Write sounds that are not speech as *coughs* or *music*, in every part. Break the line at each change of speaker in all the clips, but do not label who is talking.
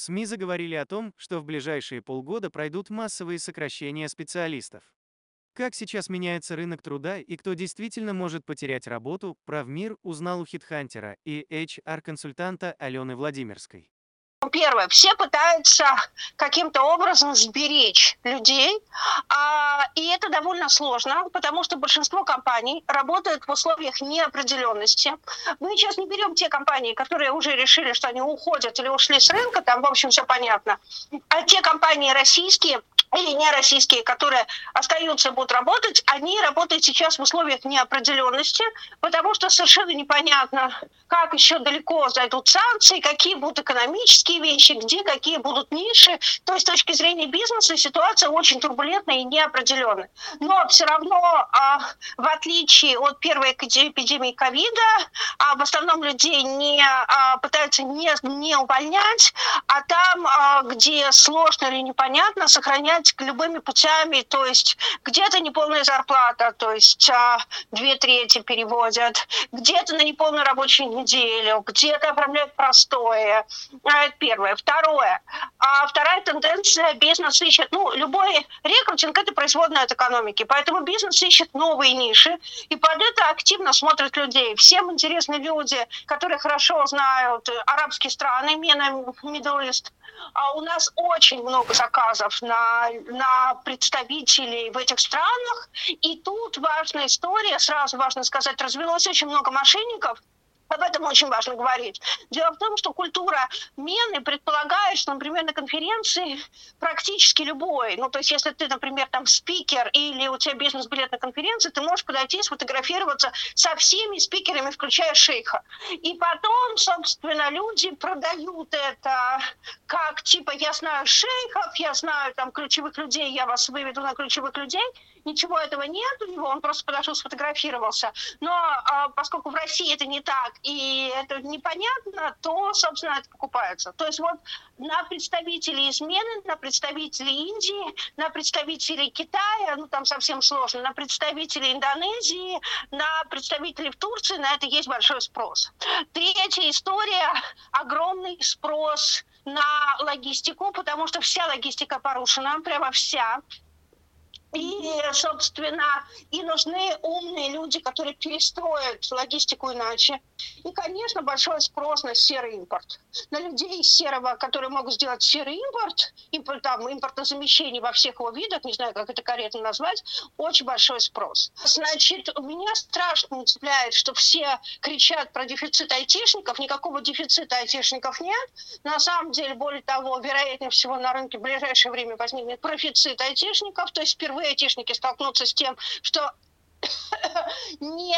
СМИ заговорили о том, что в ближайшие полгода пройдут массовые сокращения специалистов. Как сейчас меняется рынок труда и кто действительно может потерять работу, Правмир узнал у хитхантера и HR-консультанта Алены Владимирской.
Первое, все пытаются каким-то образом сберечь людей, а, и это довольно сложно, потому что большинство компаний работают в условиях неопределенности. Мы сейчас не берем те компании, которые уже решили, что они уходят или ушли с рынка, там, в общем, все понятно. А те компании российские, или не российские, которые остаются, будут работать, они работают сейчас в условиях неопределенности, потому что совершенно непонятно, как еще далеко зайдут санкции, какие будут экономические вещи, где какие будут ниши. То есть с точки зрения бизнеса ситуация очень турбулентная и неопределенная. Но все равно, а, в отличие от первой эпидемии ковида, а, в основном людей не а, пытаются не, не увольнять, а там, где сложно или непонятно, сохранять любыми путями, то есть где-то неполная зарплата, то есть две трети переводят, где-то на неполную рабочую неделю, где-то оформляют простое. А, это первое. Второе. А вторая тенденция, бизнес ищет, ну, любой рекрутинг – это производная от экономики, поэтому бизнес ищет новые ниши, и под это активно смотрят людей. Всем интересны люди, которые хорошо знают арабские страны, Middle East. А у нас очень много заказов на, на представителей в этих странах, и тут важная история, сразу важно сказать, развелось очень много мошенников, об этом очень важно говорить. Дело в том, что культура мены предполагает, что, например, на конференции практически любой, ну, то есть если ты, например, там спикер или у тебя бизнес-билет на конференции, ты можешь подойти и сфотографироваться со всеми спикерами, включая шейха. И потом, собственно, люди продают это как, типа, я знаю шейхов, я знаю там ключевых людей, я вас выведу на ключевых людей. Ничего этого нет у него, он просто подошел, сфотографировался. Но а, поскольку в России это не так, и это непонятно, то, собственно, это покупается. То есть вот на представителей измены, на представителей Индии, на представителей Китая, ну там совсем сложно, на представителей Индонезии, на представителей в Турции, на это есть большой спрос. Третья история, огромный спрос на логистику, потому что вся логистика порушена, прямо вся. И, собственно, и нужны умные люди, которые перестроят логистику иначе. И, конечно, большой спрос на серый импорт. На людей серого, которые могут сделать серый импорт, импорт там, импортозамещение во всех его видах, не знаю, как это корректно назвать, очень большой спрос. Значит, меня страшно удивляет, что все кричат про дефицит айтишников. Никакого дефицита айтишников нет. На самом деле, более того, вероятнее всего на рынке в ближайшее время возникнет профицит айтишников, то есть впервые впервые айтишники столкнутся с тем, что *coughs* не,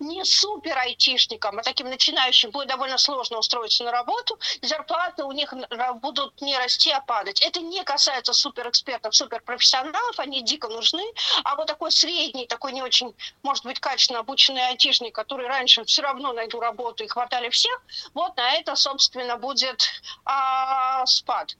не супер айтишникам, а таким начинающим будет довольно сложно устроиться на работу, зарплаты у них будут не расти, а падать. Это не касается суперэкспертов, суперпрофессионалов, они дико нужны, а вот такой средний, такой не очень, может быть, качественно обученный айтишник, который раньше все равно найду работу и хватали всех, вот на это, собственно, будет а, спад.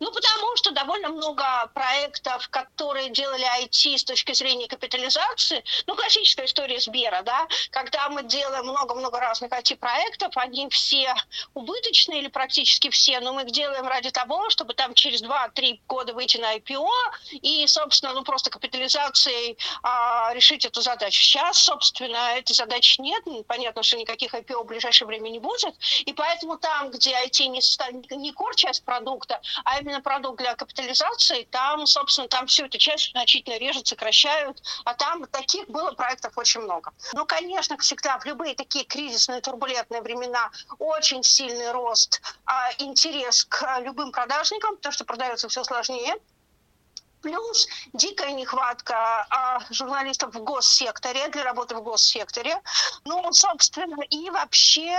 Ну, потому что довольно много проектов, которые делали IT с точки зрения капитализации, ну, классическая история Сбера, да, когда мы делаем много-много разных IT-проектов, они все убыточные или практически все, но мы их делаем ради того, чтобы там через 2-3 года выйти на IPO и, собственно, ну, просто капитализацией а, решить эту задачу. Сейчас, собственно, этой задачи нет, понятно, что никаких IPO в ближайшее время не будет, и поэтому там, где IT не, не core часть продукта, а именно продукт для капитализации, там, собственно, там всю эту часть значительно режут, сокращают, а там таких было проектов очень много. Ну, конечно, всегда в любые такие кризисные, турбулентные времена очень сильный рост, а, интерес к любым продажникам, потому что продается все сложнее. Плюс дикая нехватка а, журналистов в госсекторе, для работы в госсекторе. Ну, собственно, и вообще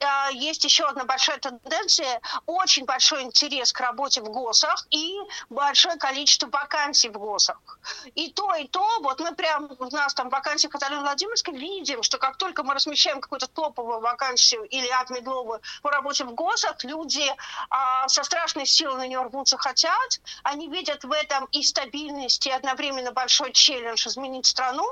а, есть еще одна большая тенденция, очень большой интерес к работе в ГОСах и большое количество вакансий в ГОСах. И то, и то, вот мы прям, у нас там вакансия Каталины Владимирской, видим, что как только мы размещаем какую-то топовую вакансию или адмидловую по работе в ГОСах, люди а, со страшной силой на нее рвутся хотят, они видят в этом и стабильность, и одновременно большой челлендж изменить страну,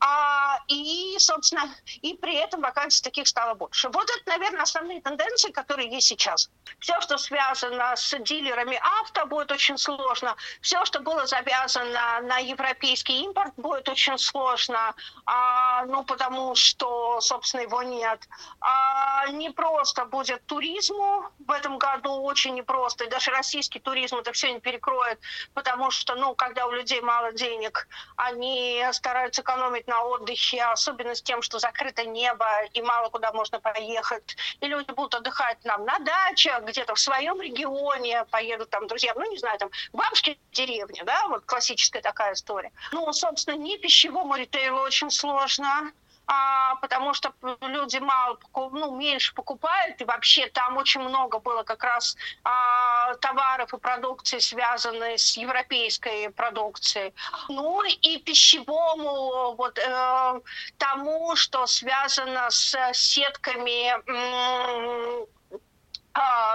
а, и, собственно, и при этом вакансий таких стало больше. Вот это, наверное, основные тенденции, которые есть сейчас. Все, что связано с дилерами авто, будет очень сложно. Все, что было завязано на европейский импорт, будет очень сложно, а, ну, потому что, собственно, его нет. А, не просто будет туризму в этом году, очень непросто, и даже российский туризм это все не перекроет, потому что, ну, когда у людей мало денег, они стараются экономить на отдыхе, особенно с тем, что закрыто небо и мало куда можно поехать. И люди будут отдыхать нам на дачах, где-то в своем регионе, поедут там друзья, ну, не знаю, там, бабушки в деревне, да, вот классическая такая история. Ну, собственно, не пищевому ритейлу очень сложно, а, потому что люди мало, ну, меньше покупают, и вообще там очень много было как раз а, товаров и продукции, связанные с европейской продукцией. Ну и пищевому, вот э, тому, что связано с сетками а,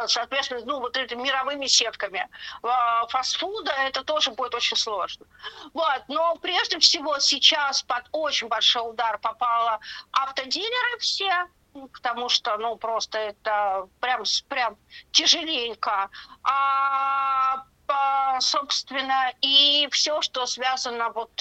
соответственно, ну, вот этими мировыми сетками а, фастфуда, это тоже будет очень сложно. Вот. Но прежде всего сейчас под очень большой удар попало автодилеры все, потому что, ну, просто это прям, прям тяжеленько. А собственно, и все, что связано, вот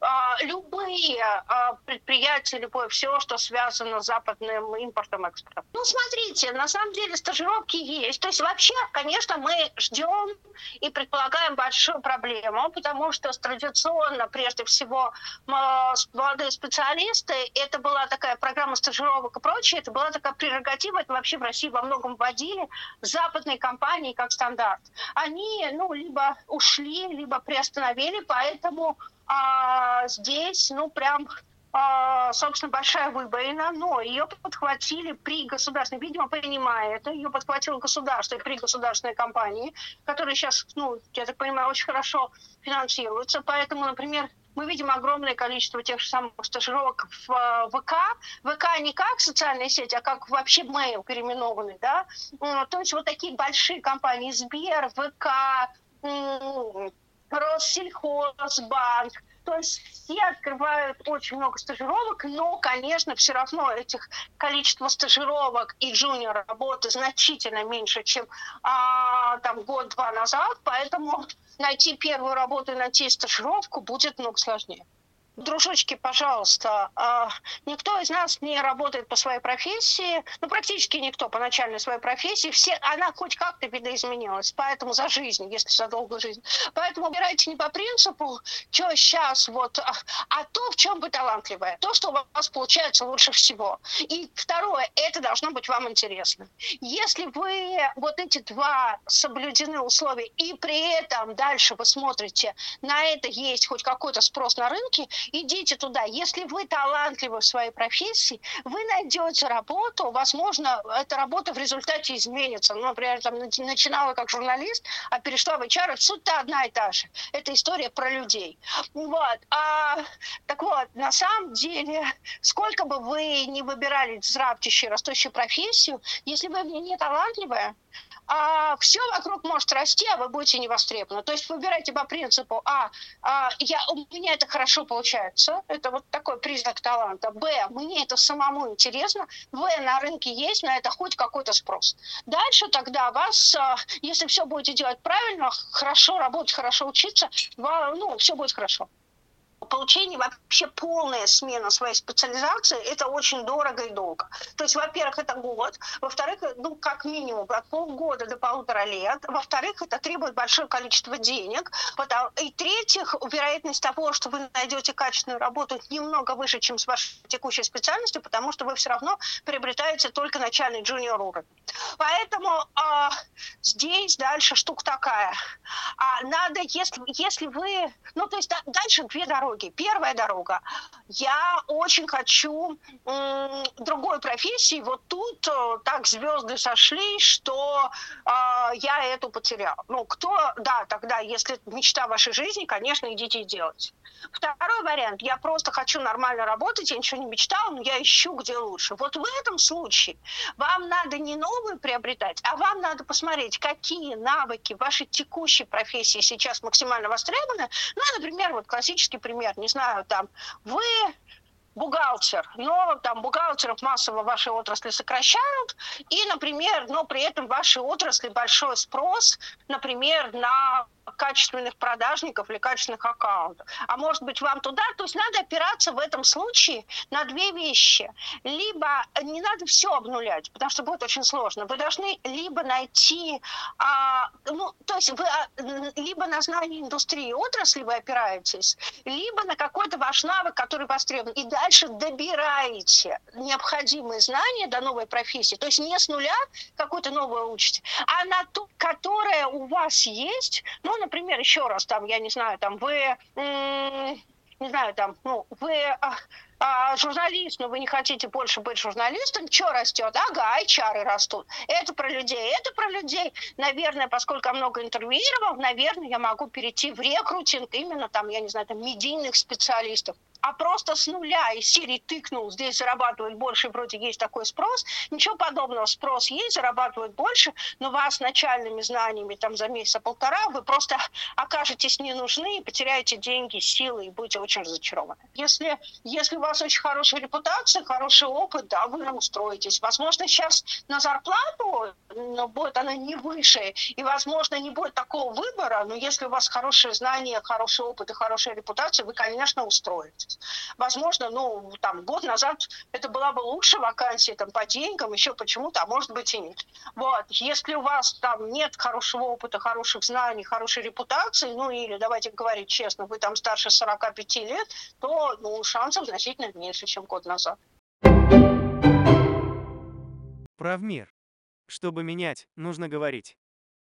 а, любые а, предприятия, любое все, что связано с западным импортом, экспортом. Ну, смотрите, на самом деле стажировки есть. То есть вообще, конечно, мы ждем и предполагаем большую проблему, потому что традиционно, прежде всего, молодые специалисты, это была такая программа стажировок и прочее, это была такая прерогатива, это вообще в России во многом вводили западные компании как стандарт. Они, ну, либо ушли, либо приостановили, поэтому а, здесь, ну, прям а, собственно, большая выбоина, но ее подхватили при государственной, видимо, понимая это, ее подхватило государство при государственной компании, которая сейчас, ну, я так понимаю, очень хорошо финансируется. Поэтому, например, мы видим огромное количество тех же самых стажировок в э, ВК. ВК не как социальная сеть, а как вообще mail переименованный, да. То есть вот такие большие компании, Сбер, ВК, Россельхозбанк, то есть все открывают очень много стажировок, но, конечно, все равно этих количество стажировок и джуниор работы значительно меньше, чем а, там год-два назад, поэтому найти первую работу и найти стажировку будет много сложнее. Дружочки, пожалуйста, а, никто из нас не работает по своей профессии, ну, практически никто по начальной своей профессии, все, она хоть как-то видоизменилась, поэтому за жизнь, если за долгую жизнь. Поэтому выбирайте не по принципу, что сейчас вот, а, а то, в чем вы талантливая, то, что у вас получается лучше всего. И второе, это должно быть вам интересно. Если вы вот эти два соблюдены условия, и при этом дальше вы смотрите, на это есть хоть какой-то спрос на рынке, идите туда. Если вы талантливы в своей профессии, вы найдете работу, возможно, эта работа в результате изменится. Ну, например, там, начинала как журналист, а перешла в HR, суть-то одна и та же. Это история про людей. Вот. А, так вот, на самом деле, сколько бы вы ни выбирали взрабтящую, растущую профессию, если вы в ней не талантливая, а все вокруг может расти, а вы будете не востребованы. То есть выбирайте по принципу, а, а я, у меня это хорошо получается, это вот такой признак таланта, б, мне это самому интересно, в, на рынке есть на это хоть какой-то спрос. Дальше тогда вас, а, если все будете делать правильно, хорошо работать, хорошо учиться, ну, все будет хорошо получение вообще полная смена своей специализации, это очень дорого и долго. То есть, во-первых, это год, во-вторых, ну, как минимум от полгода до полутора лет, во-вторых, это требует большое количество денег, и в-третьих, вероятность того, что вы найдете качественную работу немного выше, чем с вашей текущей специальностью, потому что вы все равно приобретаете только начальный джуниор уровень. Поэтому а, здесь дальше штука такая. А, надо, если, если вы... Ну, то есть дальше две дороги дороги. Первая дорога. Я очень хочу другой профессии. Вот тут э, так звезды сошлись, что э, я эту потерял. Ну, кто, да, тогда, если мечта вашей жизни, конечно, идите и делайте. Второй вариант. Я просто хочу нормально работать, я ничего не мечтала, но я ищу, где лучше. Вот в этом случае вам надо не новую приобретать, а вам надо посмотреть, какие навыки вашей текущей профессии сейчас максимально востребованы. Ну, например, вот классический пример, не знаю, там, вы бухгалтер, но там бухгалтеров массово в вашей отрасли сокращают, и, например, но при этом в вашей отрасли большой спрос, например, на качественных продажников или качественных аккаунтов. А может быть вам туда, то есть надо опираться в этом случае на две вещи. Либо не надо все обнулять, потому что будет очень сложно. Вы должны либо найти, а, ну, то есть вы а, либо на знание индустрии отрасли вы опираетесь, либо на какой-то ваш навык, который востребован. И дальше добираете необходимые знания до новой профессии. То есть не с нуля какую-то новую учите, а на ту, которая у вас есть, ну, ну, например, еще раз, там, я не знаю, там, вы, не знаю, там, ну, вы а, а, журналист, но вы не хотите больше быть журналистом, что растет? Ага, HR растут. Это про людей, это про людей. Наверное, поскольку я много интервьюировал, наверное, я могу перейти в рекрутинг именно там, я не знаю, там, медийных специалистов а просто с нуля из серии тыкнул, здесь зарабатывать больше, вроде есть такой спрос. Ничего подобного, спрос есть, зарабатывают больше, но вас начальными знаниями там за месяца полтора вы просто окажетесь не нужны потеряете деньги, силы и будете очень разочарованы. Если, если у вас очень хорошая репутация, хороший опыт, да, вы устроитесь. Возможно, сейчас на зарплату но будет она не выше, и, возможно, не будет такого выбора, но если у вас хорошие знания, хороший опыт и хорошая репутация, вы, конечно, устроитесь Возможно, ну, там, год назад это была бы лучшая вакансия там, по деньгам, еще почему-то, а может быть и нет. Вот. Если у вас там нет хорошего опыта, хороших знаний, хорошей репутации, ну, или, давайте говорить честно, вы там старше 45 лет, то, ну, шансов значительно меньше, чем год назад.
Правмир. Чтобы менять, нужно говорить.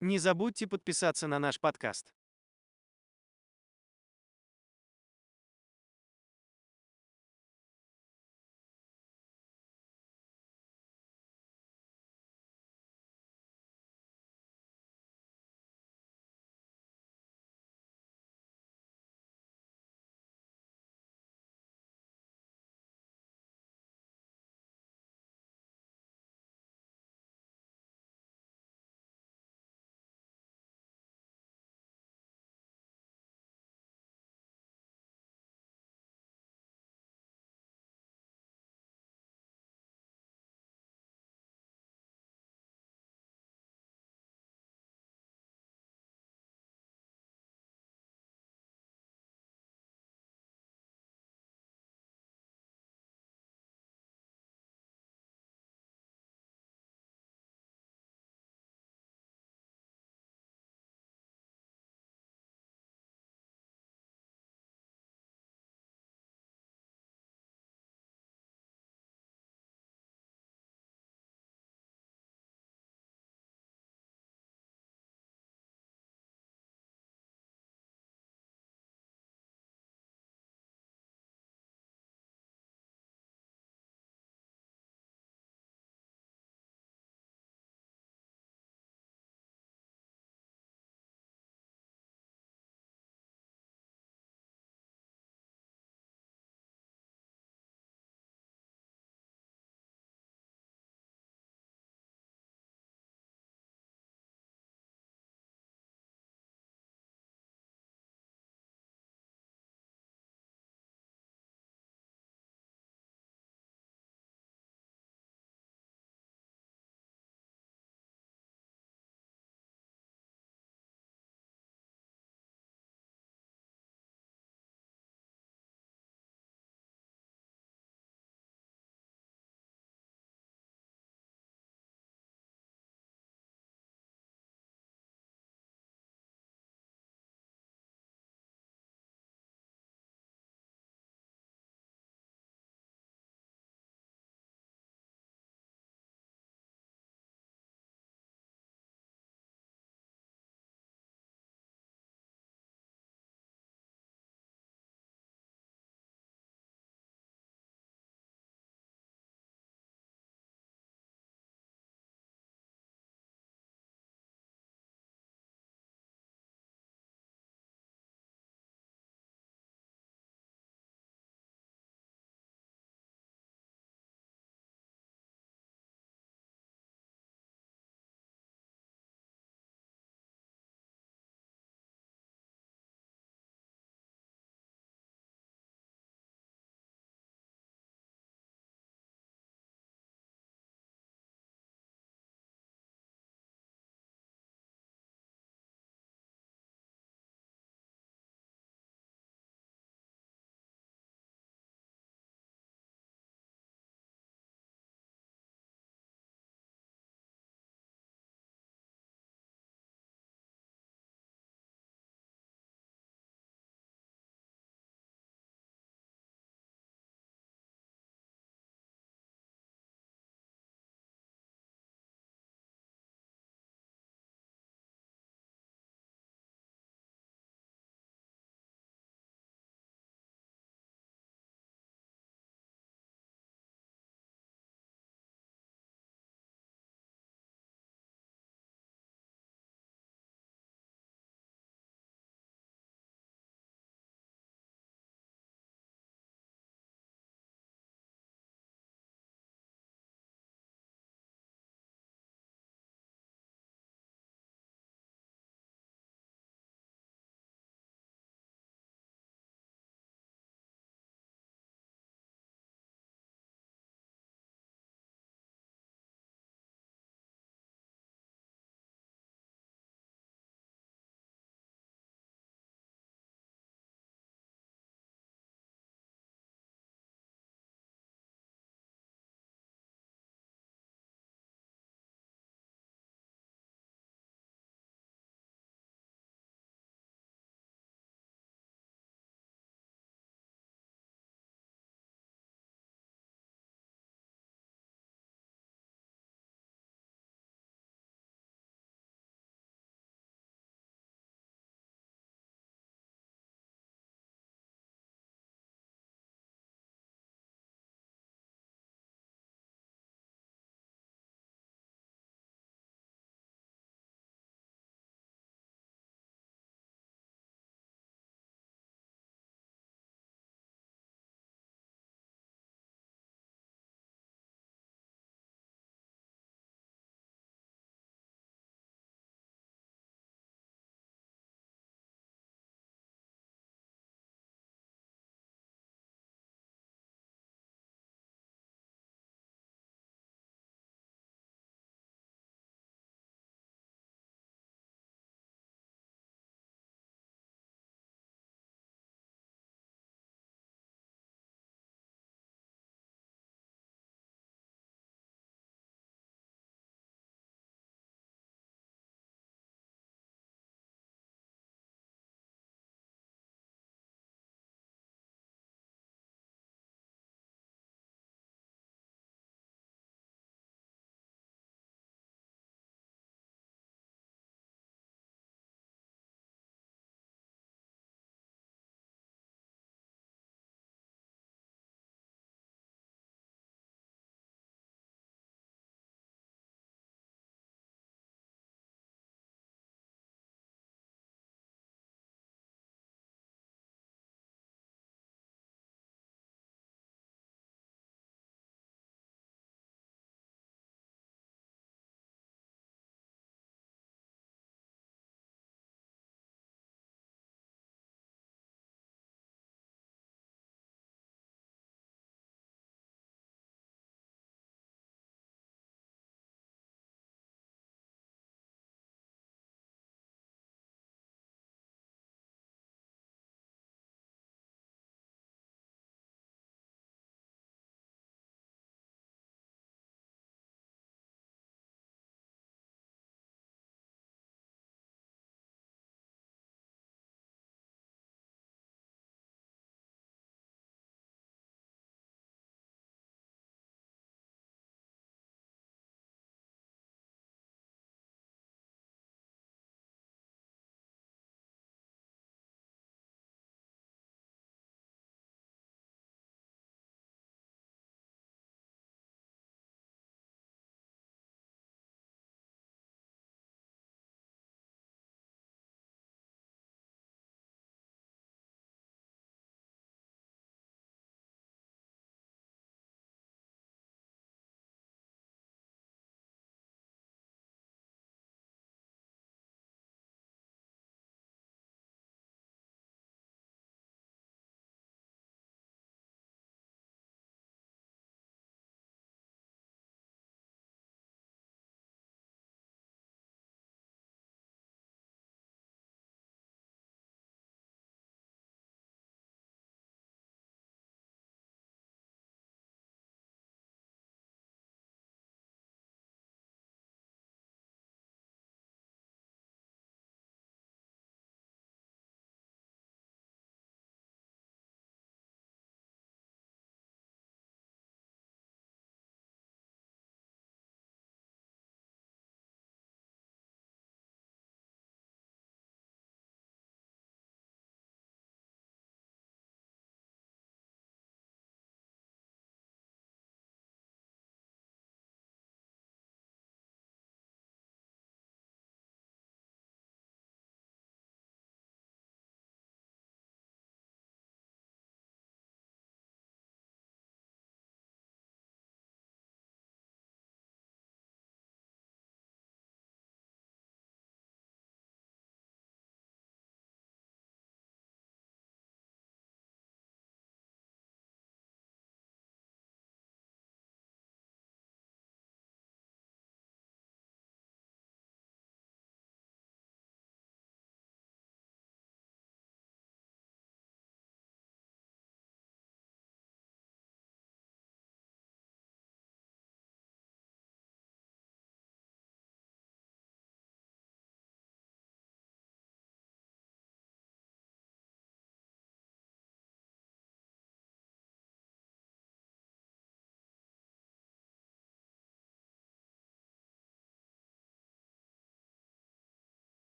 Не забудьте подписаться на наш подкаст.